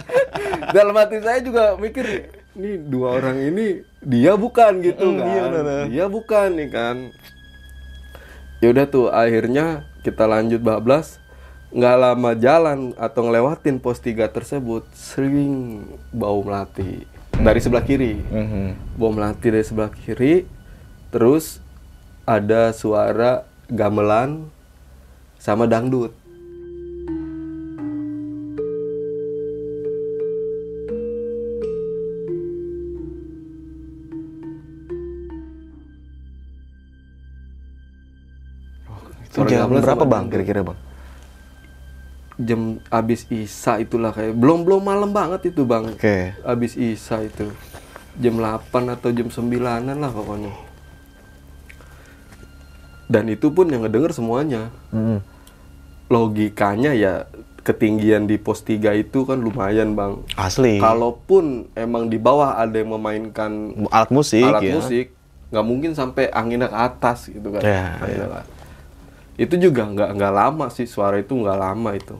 dalam hati saya juga mikir nih dua orang ini dia bukan gitu Mm, kan iya benar. dia bukan nih kan yaudah tuh akhirnya kita lanjut bablas nggak lama jalan atau ngelewatin pos 3 tersebut sering bau melati dari sebelah kiri Mhm. bau melati dari sebelah kiri terus ada suara gamelan sama dangdut jam berapa, Bang? Kira-kira, Bang? Jam abis isa itulah kayak belum belum malam banget itu bang Oke. abis isa itu jam 8 atau jam 9an lah pokoknya dan itu pun yang ngedenger semuanya Mhm. logikanya ya ketinggian di pos 3 itu kan lumayan bang Asli. kalaupun emang di bawah ada yang memainkan alat musik alat ya. musik nggak mungkin sampai anginnya ke atas gitu kan Ya, Anginnya ya. atas. itu juga nggak nggak lama sih suara itu nggak lama itu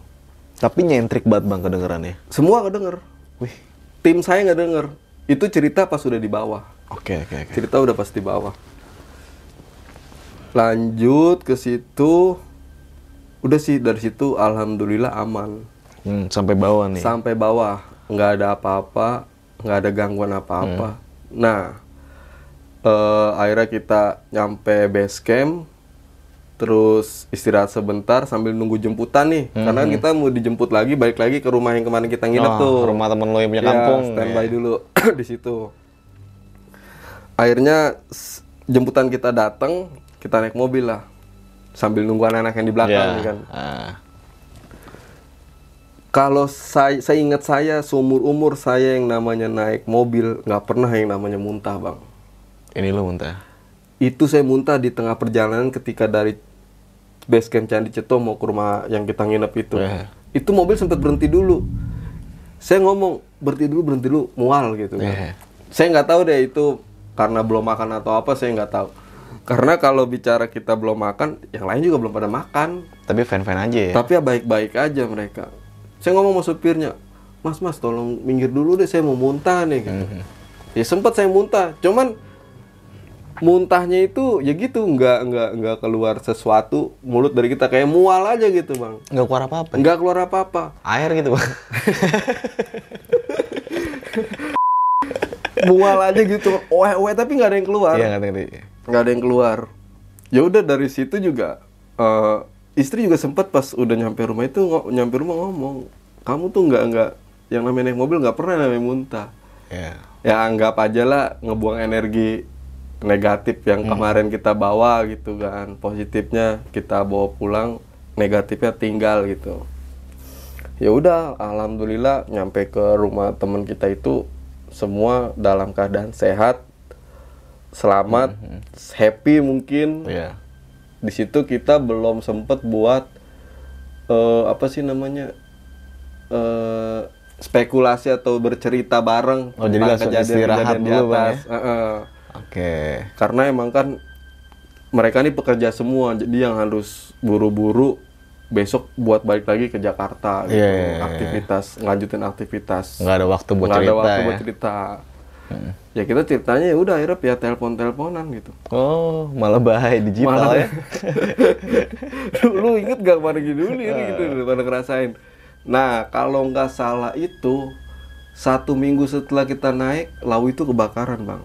Tapi nyentrik banget, Bang, kedengerannya. semua nggak denger Wih. tim saya nggak denger itu cerita pas sudah di bawah. Oke, oke, oke. cerita udah pas di bawah. Lanjut ke situ. Udah sih dari situ alhamdulillah aman. Hmm, sampai bawah nih. sampai bawah. Nggak ada apa-apa. Nggak ada gangguan apa-apa. Nah eh, akhirnya kita nyampe base camp terus istirahat sebentar sambil nunggu jemputan nih karena kan kita mau dijemput lagi balik lagi ke rumah yang kemarin kita nginep Oh, tuh rumah temen lo yang punya Ya, kampung. standby ya. dulu di situ. Akhirnya jemputan kita datang, kita naik mobil lah. Sambil nunggu anak-anak yang di belakang nih kan. Ah. Kalau saya, saya ingat saya seumur umur saya yang namanya naik mobil nggak pernah yang namanya muntah bang. Ini lo muntah. Itu saya muntah di tengah perjalanan ketika dari base camp Candi Ceto mau ke rumah yang kita nginep itu. Ya. Itu mobil sempat berhenti dulu. Saya ngomong berhenti dulu berhenti dulu mual gitu kan. Ya. Saya nggak tahu deh itu karena belum makan atau apa saya nggak tahu. Karena kalau bicara kita belum makan, yang lain juga belum pada makan. Tapi fan-fan aja ya. Tapi ya baik-baik aja mereka. Saya ngomong sama supirnya, Mas Mas tolong minggir dulu deh saya mau muntah nih. Gitu. Ya sempat saya muntah, cuman muntahnya itu ya gitu nggak nggak nggak keluar sesuatu mulut dari kita kayak mual aja gitu bang. Nggak keluar apa-apa. nggak keluar apa-apa. Air gitu, Bang. mual aja gitu. Oe oe tapi nggak ada yang keluar. Iya, nggak ada yang keluar. Ya udah dari situ juga eh, istri juga sempat pas udah nyampe rumah itu nyampe rumah ngomong kamu tuh nggak nggak yang namanya naik mobil nggak pernah namanya muntah. Ya. ya anggap aja lah ngebuang energi negatif yang kemarin kita bawa gitu kan positifnya kita bawa pulang negatifnya tinggal gitu ya udah alhamdulillah nyampe ke rumah teman kita itu semua dalam keadaan sehat selamat happy mungkin Iya. di situ kita belum sempet buat eh, apa sih namanya eh spekulasi atau bercerita bareng Oh, jadi tentang langsung istirahat di dulu, Bang, atas. Heeh. Oke. karena emang kan mereka ini pekerja semua jadi yang harus buru-buru besok buat balik lagi ke Jakarta gitu. Iya, iya, iya. aktivitas lanjutin aktivitas Nggak ada waktu buat Nggak cerita ada waktu ya. buat cerita ya kita ceritanya ya udah akhirnya via telepon teleponan gitu Oh, malah bahaya digital Malah- ya. lu, lu inget gak kemarin gini dulu nih gitu pada ngerasain nah kalau nggak salah itu satu minggu setelah kita naik lau itu kebakaran bang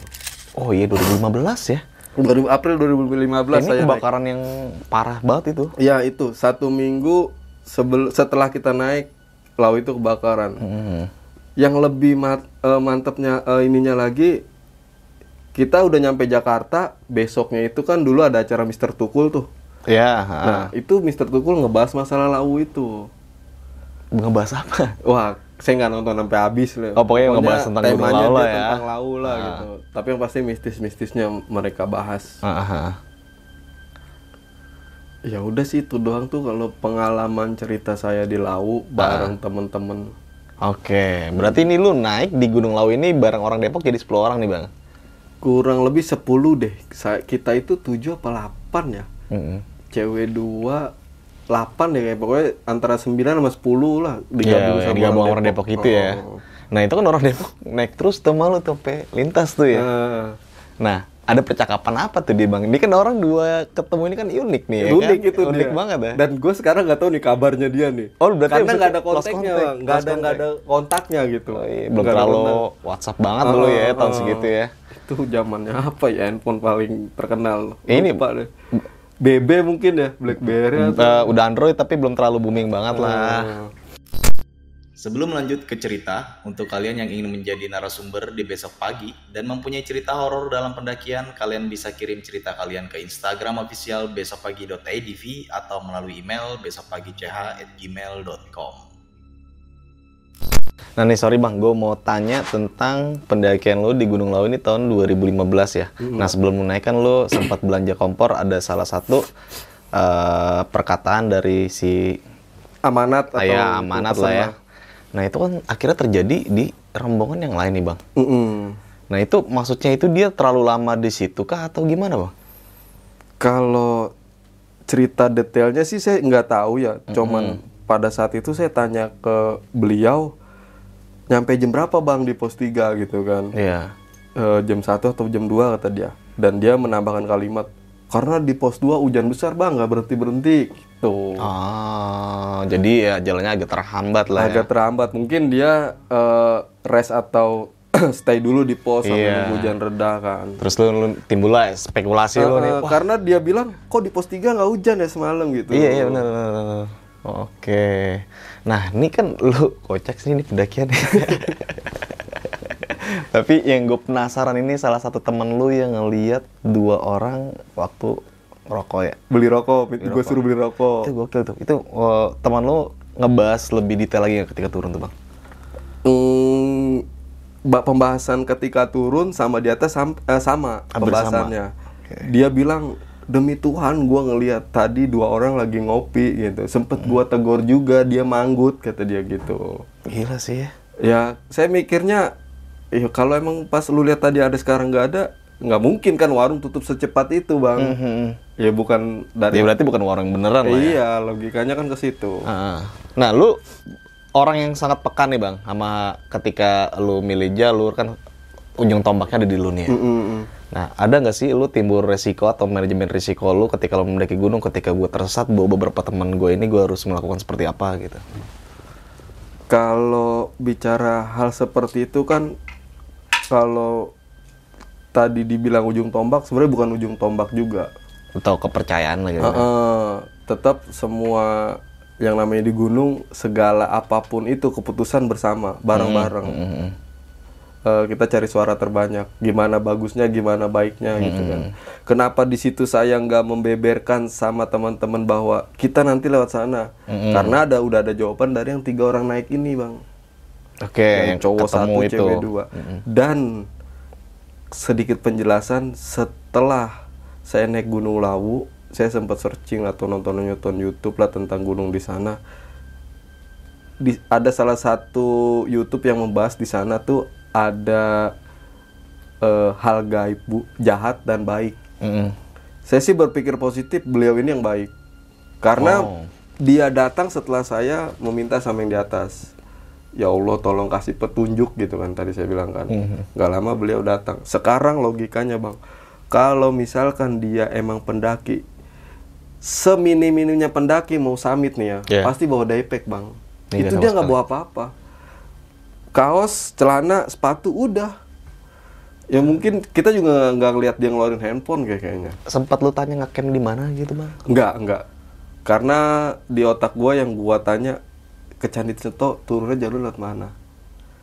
Oh iya 2015 ya. 2000 April 2015 Ini saya naik. kebakaran yang parah banget itu. Ya itu satu minggu sebel setelah kita naik lau itu kebakaran. Hmm. Yang lebih mat- eh, mantepnya eh, ininya lagi kita udah nyampe Jakarta besoknya itu kan dulu ada acara Mister Tukul tuh. Ya. Nah itu Mister Tukul ngebahas masalah lau itu. ngebahas apa? Wah saya nggak nonton sampai habis loh. Oh, pokoknya ngebahas tentang Gunung temanya Lau lah dia ya. Tentang lau lah gitu. Tapi yang pasti mistis-mistisnya mereka bahas. Ah, ah, ah. Ya udah sih itu doang tuh kalau pengalaman cerita saya di lau bareng temen-temen. Oke, berarti ini lu naik di Gunung Lau ini bareng orang Depok jadi 10 orang nih, Bang. kurang lebih 10 deh. Kita itu 7 apa 8 ya? Mm-mm. Cewek 2 8 deh kayak pokoknya antara 9 sama 10 lah digabung Iya, sama digabung orang Depok, itu ya. Oh. Nah, itu kan orang Depok naik terus tuh malu tuh sampai lintas tuh ya. Nah, Nah, ada percakapan apa tuh dia, Bang? Ini kan orang dua ketemu ini kan unik nih ya unik kan? itu Unik dia. banget ya. Dan gue sekarang nggak tahu nih kabarnya dia nih. Oh, berarti karena nggak ada kontaknya, nggak ada nggak ada kontaknya gitu. Oh, iya, belum ada terlalu kontak. WhatsApp banget dulu ya tahun Ah, segitu ya. Itu zamannya apa ya handphone paling terkenal? Ini- Lupa deh. BB mungkin ya, BlackBerry atau Eh, udah Android tapi belum terlalu booming banget lah. Ah. Sebelum lanjut ke cerita, untuk kalian yang ingin menjadi narasumber di besok pagi dan mempunyai cerita horor dalam pendakian, kalian bisa kirim cerita kalian ke Instagram official besokpagi.idv atau melalui email besokpagi.ch@gmail.com. Nah nih sorry bang, gue mau tanya tentang pendakian lo di Gunung Lau ini tahun 2015 ya. Nah sebelum lo naik kan lo sempat belanja kompor, ada salah satu eh, perkataan dari si amanat atau ya amanat lah ya. Nah itu kan akhirnya terjadi di rombongan yang lain nih bang. Mm-mm. Nah itu maksudnya itu dia terlalu lama di situ kah atau gimana bang? Kalau cerita detailnya sih saya nggak tahu ya. Cuman pada saat itu saya tanya ke beliau, nyampe jam berapa bang di pos 3 gitu kan? Iya. Eh, jam 1 atau jam 2 kata dia. Dan dia menambahkan kalimat, karena di pos 2 hujan besar bang nggak berhenti berhenti gitu. Ah, jadi ya jalannya agak terhambat lah ya. Agak terhambat. Mungkin dia eh, rest atau stay dulu di pos sampai Iya. hujan reda kan. Terus lu, lu timbul lah spekulasi lu nih. Eh, Wah, karena dia bilang kok di pos 3 nggak hujan ya semalam gitu. iya iya benar. Oke. Nah ini kan lu kocak sih ini pendakian. Tapi yang gue penasaran ini salah satu temen lu yang ngeliat dua orang waktu rokok ya. Beli rokok, gue suruh beli rokok. Itu gokil tuh. Itu eh, teman lu ngebahas lebih detail lagi nggak ketika turun tuh bang? Hmm, ba- pembahasan ketika turun sama di atas sam- eh, sama Hampir pembahasannya. sama. Oke. Dia bilang demi Tuhan gua ngelihat tadi dua orang lagi ngopi gitu. Sempet gua tegur juga dia manggut kata dia gitu. Gila sih ya. Ya saya mikirnya, ya kalau emang pas lu lihat tadi ada sekarang nggak ada, nggak mungkin kan warung tutup secepat itu bang. Mhm. Ya bukan dari. Ya berarti bukan orang beneran lah ya. iya logikanya kan ke situ. Ah. Nah, lu orang yang sangat peka nih bang, sama ketika lu milih jalur kan ujung tombaknya ada di lu nih. ya. Mm-mm. Nah, ada nggak sih lu timbul resiko atau manajemen risiko lu ketika lu mendaki gunung, ketika gue tersesat, bawa beberapa teman gue ini gue harus melakukan seperti apa gitu? Kalau bicara hal seperti itu kan kalau tadi dibilang ujung tombak sebenarnya bukan ujung tombak juga. Atau kepercayaan lah gitu. Heeh, tetap semua yang namanya di gunung segala apa pun itu keputusan bersama bareng-bareng. Mhm. Eh, kita cari suara terbanyak. Gimana bagusnya gimana baiknya gitu kan. Kenapa di situ saya nggak membeberkan sama teman-teman bahwa kita nanti lewat sana? Karena ada udah ada jawaban dari yang tiga orang naik ini bang. Oke, yang cowok ketemu satu itu. cewek dua. Dan sedikit penjelasan setelah saya naik Gunung Lawu saya sempat searching atau nonton nonton YouTube lah tentang gunung di sana. Di, ada salah satu YouTube yang membahas di sana tuh ada eh, hal gaib bu jahat dan baik. Mm-mm. saya sih berpikir positif beliau ini yang baik. Karena Oh. dia datang setelah saya meminta sama yang di atas. Ya Allah tolong kasih petunjuk gitu kan tadi saya bilang kan. Nggak lama beliau datang. Sekarang logikanya bang. Kalau misalkan dia emang pendaki seminim-minimnya pendaki mau summit nih ya Yeah. pasti bawa daypack bang. Iya, itu dia nggak bawa apa-apa kaos celana sepatu udah ya mungkin kita juga nggak ngeliat dia ngeluarin handphone kayak kayaknya Sempat lu tanya ngecamp di mana gitu, Bang? Enggak, enggak. Karena di otak gua yang gua tanya ke Candi Seto turunnya jalur lewat mana.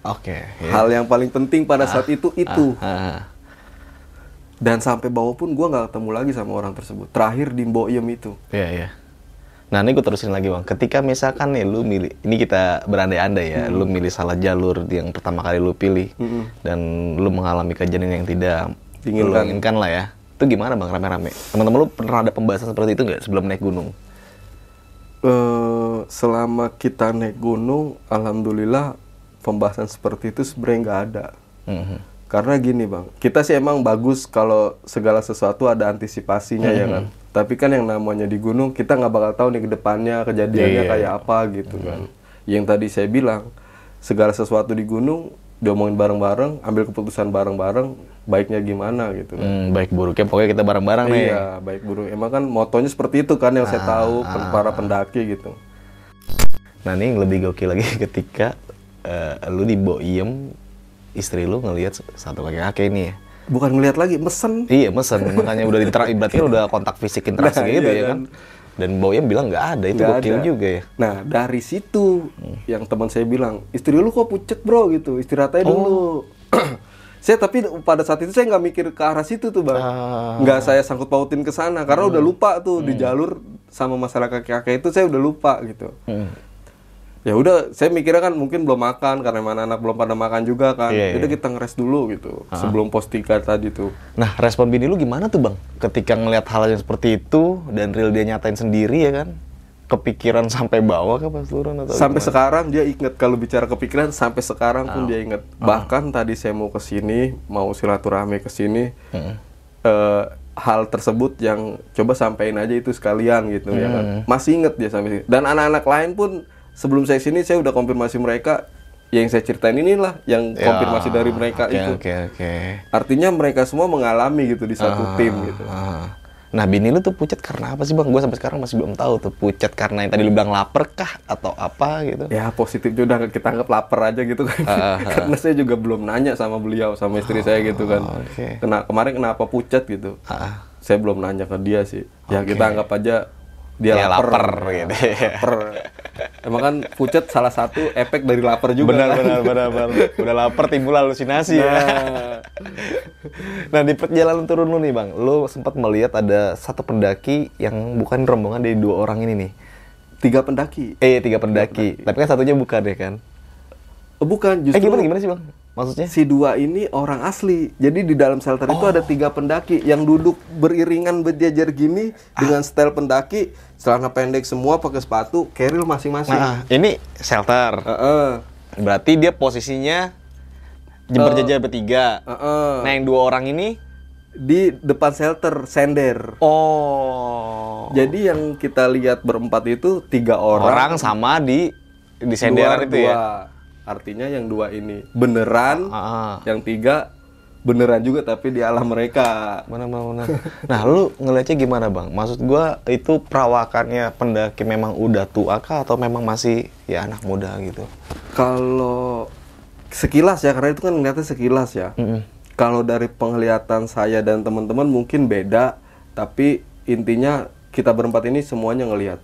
Oke. ya. Hal yang paling penting pada saat itu itu. Ah, Dan sampai bawah pun gua nggak ketemu lagi sama orang tersebut. Terakhir di Mboyem itu. Iya, iya. Nah, ini gue terusin lagi, Bang. Ketika misalkan nih lu milih, ini kita berandai-andai ya, lu milih salah jalur yang pertama kali lu pilih dan lu mengalami kejadian yang tidak Diinginkan. lu inginkan lah ya. Itu gimana, Bang, rame-rame? Teman-teman lu pernah ada pembahasan seperti itu nggak sebelum naik gunung? Eh, selama kita naik gunung, alhamdulillah pembahasan seperti itu sebenarnya nggak ada. Mhm. Karena gini bang, kita sih emang bagus kalau segala sesuatu ada antisipasinya ya kan. Tapi kan yang namanya di gunung kita nggak bakal tahu nih ke depannya kejadiannya Iya, kayak apa gitu kan. Yang tadi saya bilang segala sesuatu di gunung diomongin bareng-bareng, ambil keputusan bareng-bareng, baiknya gimana gitu kan. Hmm, baik buruknya pokoknya kita bareng-bareng nih. Iya, baik buruk. Emang kan motonya seperti itu kan yang saya tahu pen- para pendaki gitu. Nah ini yang lebih gokil lagi ketika eh, lu di Boiem istri lu ngelihat satu kakek-kakek ini ya. Bukan ngelihat lagi, mesen. Iya mesen makanya udah intera berarti kan udah kontak fisik interaksi Nah, gitu iya ya kan. Dan Boiem bilang nggak ada itu gokil juga ya. Nah dari situ yang teman saya bilang istri lu kok pucet bro gitu istirahat aja dulu. saya tapi pada saat itu saya nggak mikir ke arah situ tuh bang. Ah. Nggak saya sangkut pautin ke sana karena udah lupa tuh di jalur sama masalah kakek-kakek itu saya udah lupa gitu. Hmm. Ya udah saya mikirnya kan mungkin belum makan karena mana anak belum pada makan juga kan. Iya, Udah iya. kita ngeres dulu gitu sebelum pos tiga tadi tuh. Nah respon bini lu gimana tuh bang? Ketika ngelihat hal yang seperti itu dan real dia nyatain sendiri ya kan? Kepikiran sampai bawah kah pas turun atau sampai gimana? sekarang dia inget kalau bicara kepikiran sampai sekarang Ah. pun dia inget bahkan tadi saya mau ke sini mau silaturahmi ke sini Mm-mm. eh, hal tersebut yang coba sampaikan aja itu sekalian gitu ya kan Hmm. masih inget dia sampai sini dan anak-anak lain pun sebelum saya sini saya udah konfirmasi mereka yang saya ceritain inilah yang Ya, konfirmasi dari mereka oke, itu Oke oke. artinya mereka semua mengalami gitu di satu Ah, tim gitu ah. Nah bini lu tuh pucat karena apa sih bang? Gue sampai sekarang masih belum tahu tuh pucat karena yang tadi lu bilang lapar kah atau apa gitu? ya positifnya udah kita anggap lapar aja gitu kan Ah, karena saya juga belum nanya sama beliau sama istri saya gitu kan oke. Kena, kemarin kenapa pucat gitu Ah, saya belum nanya ke dia sih ya Oke. kita anggap aja dia Ya, lapar, lapar gitu. Lapar. emang kan pucat salah satu efek dari lapar juga benar, kan? benar benar benar Udah lapar timbul halusinasi ya. Nah, Nah di perjalanan turun lu nih bang, lu sempat melihat ada satu pendaki yang bukan rombongan dari dua orang ini nih. tiga pendaki Eh tiga pendaki, tapi kan satunya bukan ya kan? oh, bukan Eh justru gimana gimana sih bang? Maksudnya? si dua ini orang asli jadi di dalam shelter itu Oh. ada tiga pendaki yang duduk beriringan berjajar gini Ah. dengan style pendaki celana pendek semua pakai sepatu keril masing-masing Nah ini shelter. Heeh. Berarti dia posisinya berjajar bertiga. Heeh. Nah yang dua orang ini di depan shelter sender oh Jadi yang kita lihat berempat itu tiga orang, orang, sama di di senderan dua, itu ya. Artinya yang dua ini beneran, Ah, yang tiga beneran juga tapi di alam mereka. mana mana mana. Nah lu ngeliatnya gimana bang? Maksud gua itu perawakannya pendaki memang udah tua kah atau memang masih ya anak muda gitu? Kalau sekilas ya karena itu kan ngeliatnya sekilas ya. Mm-mm. Kalau dari penglihatan saya dan teman-teman mungkin beda, tapi intinya kita berempat ini semuanya ngelihat.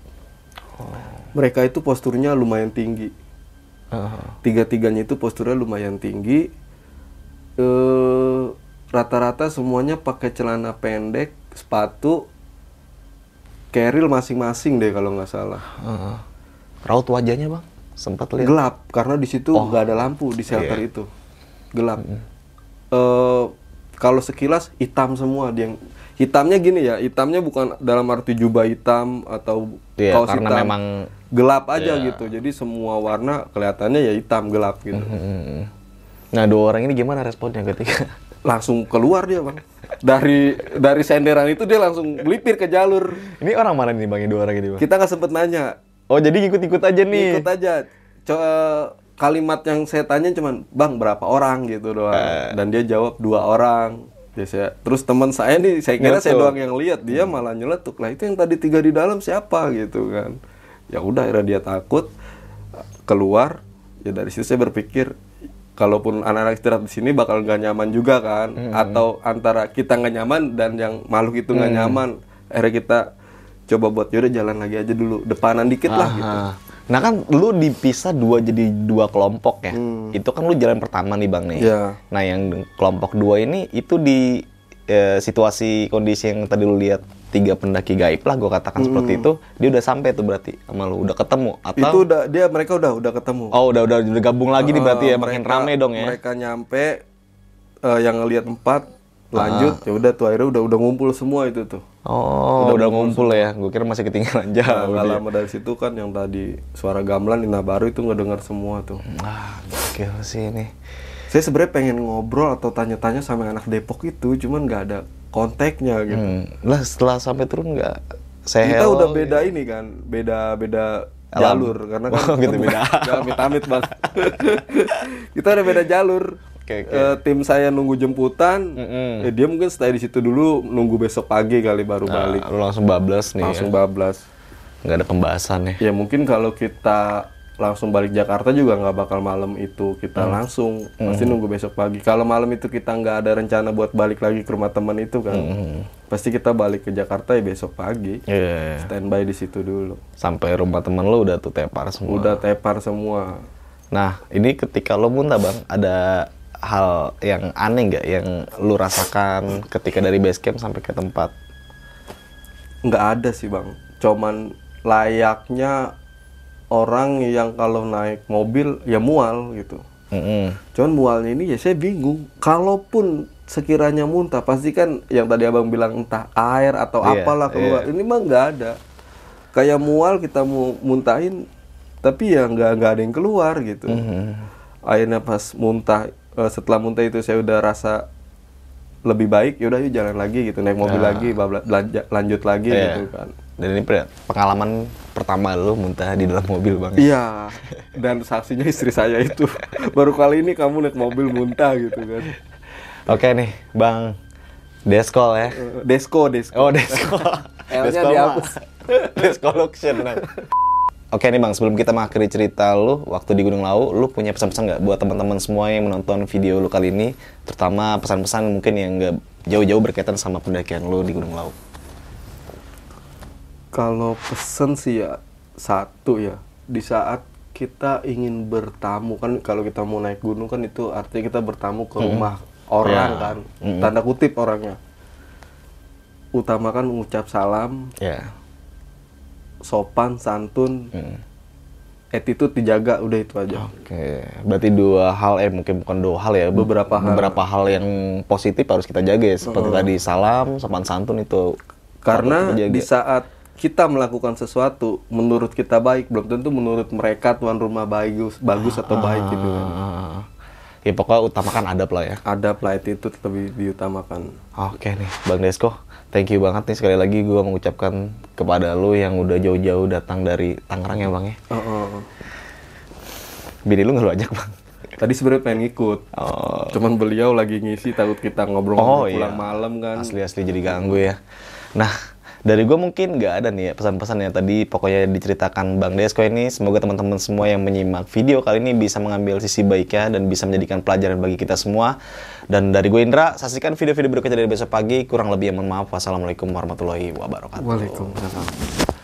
Mereka itu posturnya lumayan tinggi. Tiga-tiganya itu posturnya lumayan tinggi. eh, rata-rata semuanya pakai celana pendek, sepatu, keril masing-masing deh kalau nggak salah. Heeh. raut wajahnya bang sempat lihat Gelap karena di situ Oh. nggak ada lampu di shelter Iya. itu. Gelap. Eh, kalau sekilas hitam semua dia yang hitamnya gini ya, hitamnya bukan dalam arti jubah hitam atau Iya, kaos karena hitam. memang gelap aja Iya. gitu. Jadi semua warna kelihatannya ya hitam gelap gitu. Hmm. nah dua orang ini gimana responnya ketika Langsung keluar dia, Bang. Dari dari senderan itu dia langsung melipir ke jalur. ini orang mana nih bang ini dua orang ini bang Kita nggak sempet nanya. oh jadi ikut-ikut aja nih Ikut aja. Co- eh, kalimat yang saya tanya cuman, "Bang, berapa orang?" gitu doang. Eh. Dan dia jawab dua orang. Saya, terus teman saya nih, saya kira saya doang yang lihat, dia malah nyeletuk. Lah itu yang tadi tiga di dalam siapa gitu kan. Ya udah akhirnya dia takut keluar. Ya dari situ saya berpikir kalaupun anak-anak istirahat di sini bakal nggak nyaman juga kan atau antara kita nggak nyaman dan yang makhluk itu nggak nyaman akhirnya kita coba buat yaudah jalan lagi aja dulu depanan dikit lah gitu Aha. Nah kan lu dipisah dua jadi dua kelompok ya. Itu kan lu jalan pertama nih bang nih. Hmm. Iya. Nah yang kelompok dua ini itu di eh, situasi kondisi yang tadi lu lihat tiga pendaki gaib lah gue katakan seperti itu dia udah sampai tuh berarti sama lu udah ketemu atau Hmm. itu udah dia mereka udah udah ketemu oh udah udah udah gabung lagi nih berarti ya makin mereka- rame dong ya. mereka nyampe eh, yang ngelihat empat lanjut ya udah tuh akhirnya udah udah ngumpul semua itu tuh Oh udah, ngumpul ya. Gue kira masih ketinggalan nah, jauh. nggak dia. lama dari situ kan yang tadi suara gamelan Ina baru itu ngedengar semua tuh Wah gokil sih ini. saya sebenarnya pengen ngobrol atau tanya-tanya sama anak Depok itu cuman nggak ada kontaknya gitu Hmm. Lah setelah sampai turun nggak? Saya kita hello, udah beda ini kan beda beda Alam. jalur karena kan Oh, gitu, beda. Jangan amit-amit bang kita udah beda jalur Oke, oke. Eh, tim saya nunggu jemputan Mm-mm. ya dia mungkin stay di situ dulu nunggu besok pagi kali baru balik Nah, lu langsung bablas nih. langsung ya. bablas Nggak ada pembahasan ya. ya mungkin kalau kita langsung balik Jakarta juga nggak bakal malam itu kita Hmm. langsung pasti nunggu besok pagi kalau malam itu kita nggak ada rencana buat balik lagi ke rumah teman itu kan Hmm. pasti kita balik ke Jakarta ya besok pagi Iya. standby di situ dulu Sampai rumah temen lu udah tuh tepar semua. udah tepar semua Nah, ini ketika lo muntah bang, ada hal yang aneh nggak yang lu rasakan ketika dari base camp sampai ke tempat? nggak ada sih bang. Cuman layaknya orang yang kalau naik mobil ya mual gitu. Mm-mm. cuman mualnya ini ya saya bingung. Kalaupun sekiranya muntah pasti kan yang tadi abang bilang entah air atau Iya, apalah keluar. ini mah nggak ada. Kayak mual kita mau muntahin tapi ya nggak nggak ada yang keluar gitu. Mhm. akhirnya pas muntah eh, setelah muntah itu saya udah rasa lebih baik yaudah yuk jalan lagi gitu naik mobil lagi babla- belanja- lanjut lagi Iya. gitu kan Dan ini pengalaman pertama lu muntah di dalam mobil bang. iya dan saksinya istri saya itu baru kali ini kamu naik mobil muntah gitu kan Oke nih, Bang Deskol ya. Eh, Desko Desko Oh, Desko. L-nya Desko dihapus. mah. Deskoluction. Oke nih Bang, sebelum kita mengakhiri cerita lu waktu di Gunung Lau, lu punya pesan-pesan nggak buat teman-teman semua yang menonton video lu kali ini, terutama pesan-pesan mungkin yang nggak jauh-jauh berkaitan sama pendakian lu di Gunung Lau. kalau pesen sih ya satu ya di saat kita ingin bertamu kan kalau kita mau naik gunung kan itu artinya kita bertamu ke rumah orang Ya. kan Mm-mm. tanda kutip orangnya utamakan mengucap salam Ya. Sopan santun. Hmm. attitude dijaga udah itu aja. Oke, berarti dua hal eh mungkin bukan dua hal ya, Beberapa hal. beberapa hal yang positif harus kita jaga ya, seperti tadi salam, sopan santun itu karena di saat kita melakukan sesuatu menurut kita baik belum tentu menurut mereka tuan rumah bagus bagus atau baik gitu kan. Ah, ya pokoknya utamakan adab lah ya. adab lah attitude lebih diutamakan. Oke nih, Bang Desko, thank you banget nih sekali lagi gue mengucapkan kepada lu yang udah jauh-jauh datang dari Tangerang ya Bang ya. Oh, oh, oh. Bini lu nggak lu ajak Bang? Tadi sebenarnya pengen ngikut. Oh, Cuman beliau lagi ngisi takut kita ngobrol Oh, pulang iya. malam kan. asli-asli jadi ganggu ya. Nah, dari gue mungkin nggak ada nih ya pesan-pesan yang tadi pokoknya diceritakan Bang Desko ini. Semoga teman-teman semua yang menyimak video kali ini bisa mengambil sisi baiknya dan bisa menjadikan pelajaran bagi kita semua. Dan dari gue Indra, saksikan video-video berikutnya dari besok pagi. Kurang lebih yang mohon maaf. Wassalamualaikum warahmatullahi wabarakatuh. Waalaikumsalam.